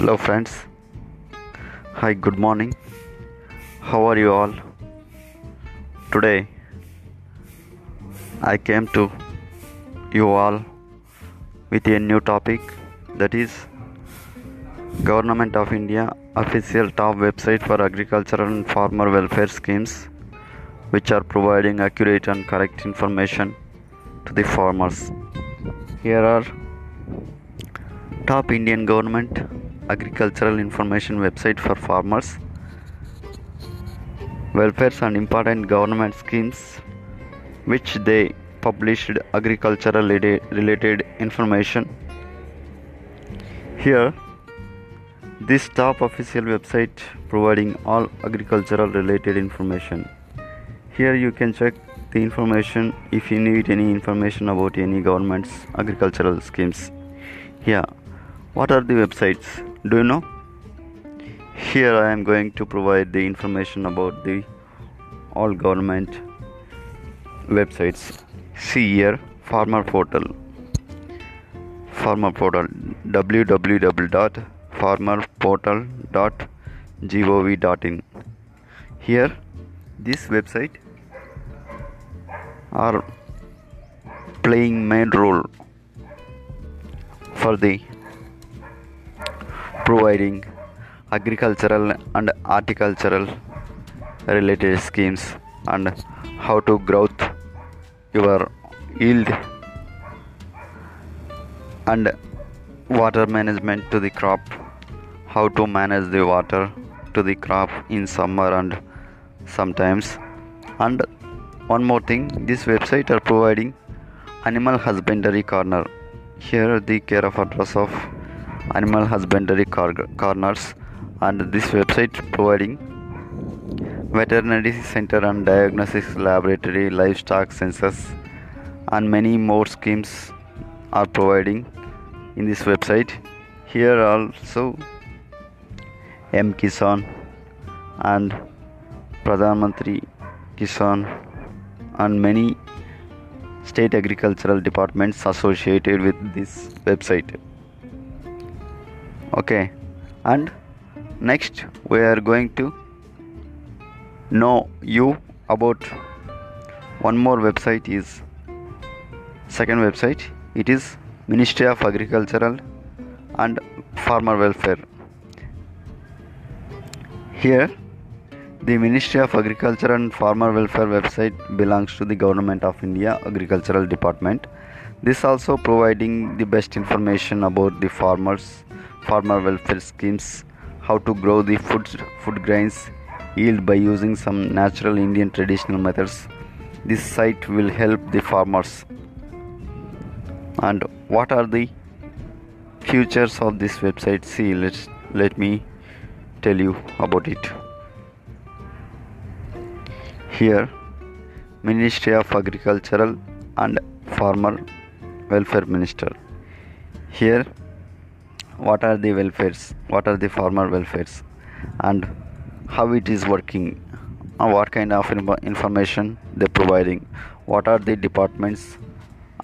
Hello, friends. Hi, good morning. How are you all? Today, I came to you all with a new topic that is Government of India official top website for agricultural and farmer welfare schemes which are providing accurate and correct information to the farmers. Here are top Indian government agricultural information website for farmers. Welfares and important government schemes which they published agricultural related information. Here this top official website providing all agricultural related information. Here you can check the information if you need any information about any government's agricultural schemes. Here what are the websites do you know? Here i am going to provide the information about the all government websites. See here farmer portal. Farmer portal. www.farmerportal.gov.in here this website are playing main role for the providing agricultural and horticultural related schemes and how to growth your yield and water management to the crop how to manage the water to the crop in summer and sometimes. And one more thing this website are providing animal husbandry corner. Here the care of address of animal husbandry corners and this website providing veterinary center and diagnosis laboratory livestock census and many more schemes are providing in this website. Here also m. Kisan and pradhan mantri kisan and many state agricultural departments associated with this website okay. And next we are going to know you about one more website is second website. It is ministry of agricultural and farmer welfare. Here the ministry of agriculture and farmer welfare website belongs to the government of india agricultural department. This also providing the best information about the farmers farmer welfare schemes how to grow the food food grains yield by using some natural indian traditional methods. This site will help the farmers. And what are the futures of this website? See let's let me tell you about it. Here ministry of agricultural and farmer welfare minister. Here what are the welfares what are the farmer welfares and how it is working? And what kind of information they providing? What are the departments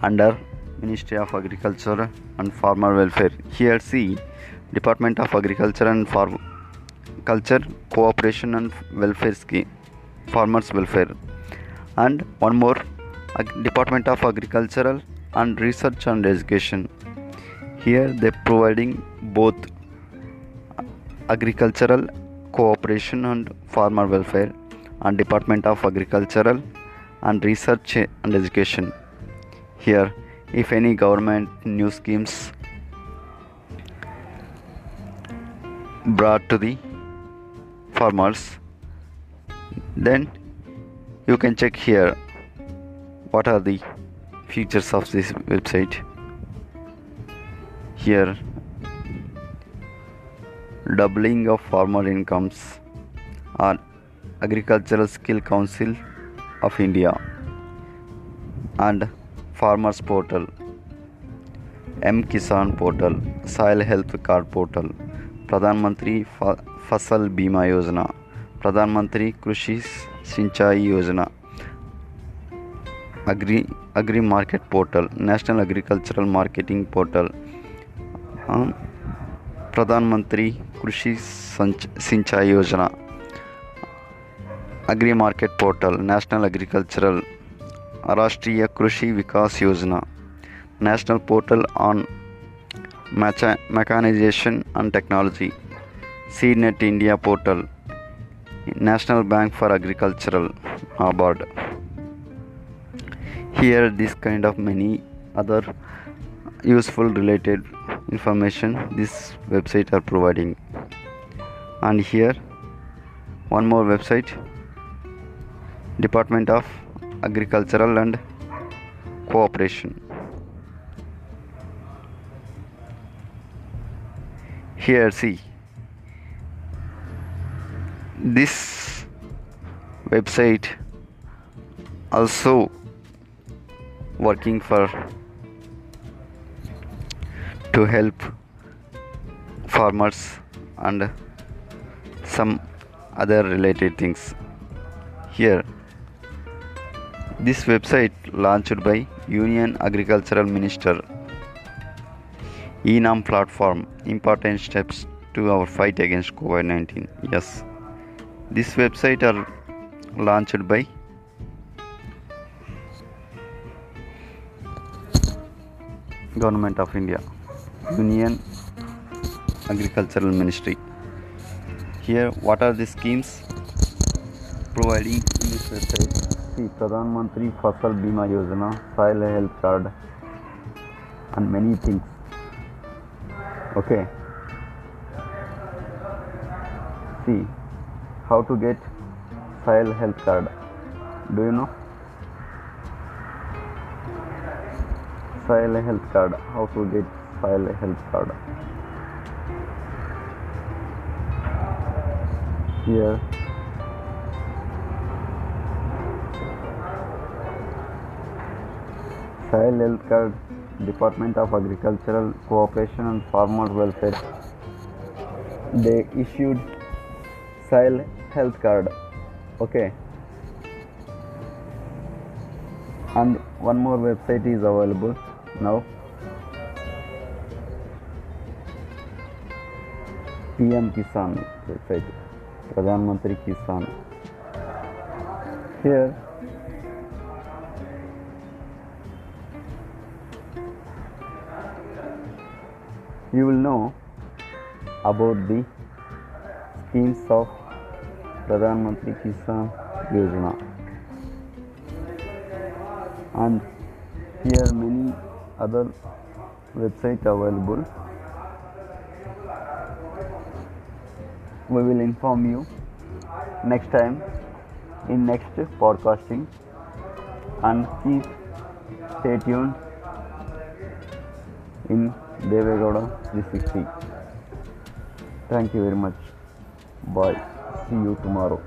under ministry of agriculture and farmer welfare? Here see department of agriculture and farm culture cooperation and welfare scheme farmers welfare. And one more department of agricultural and research and education here they providing both agricultural cooperation and farmer welfare and department of agricultural and research and education. Here if any government new schemes brought to the farmers then you can check here what are the features of this website here doubling of farmer incomes on agricultural skill council of india and farmers portal m kisan portal soil health card portal fasal bima yojana pradhan mantri krishi sinchai yojana agri agri market portal national agricultural marketing portal हाँ प्रधानमंत्री कृषि सिंचाई योजना agri market portal national agricultural राष्ट्रीय कृषि विकास योजना national portal on mechanization and technology C net India portal national bank for agricultural अबार्ड here this kind of many other useful related information this website are providing. And here one more website department of agricultural and cooperation. Here see this website also working for to help farmers and some other related things here. This website launched by union agricultural minister e-NAM platform important steps to our fight against covid-19 yes. This website are launched by government of india union agricultural ministry. Here what are the schemes providing? See pradhan mantri fasal bima yojana soil health card and many things. Okay. See how to get soil health card. Do you know? Soil health card how to get soil health card. Here soil health card department of agricultural cooperation and farmer welfare. They issued soil health card. Okay. And one more website is available now PM Kisan website प्रधानमंत्री किसान। Here you will know about the schemes of प्रधानमंत्री किसान योजना and here many other website available we will inform you next time in next podcasting. And keep stay tuned in Devegowda 360 thank you very much. Bye. See you tomorrow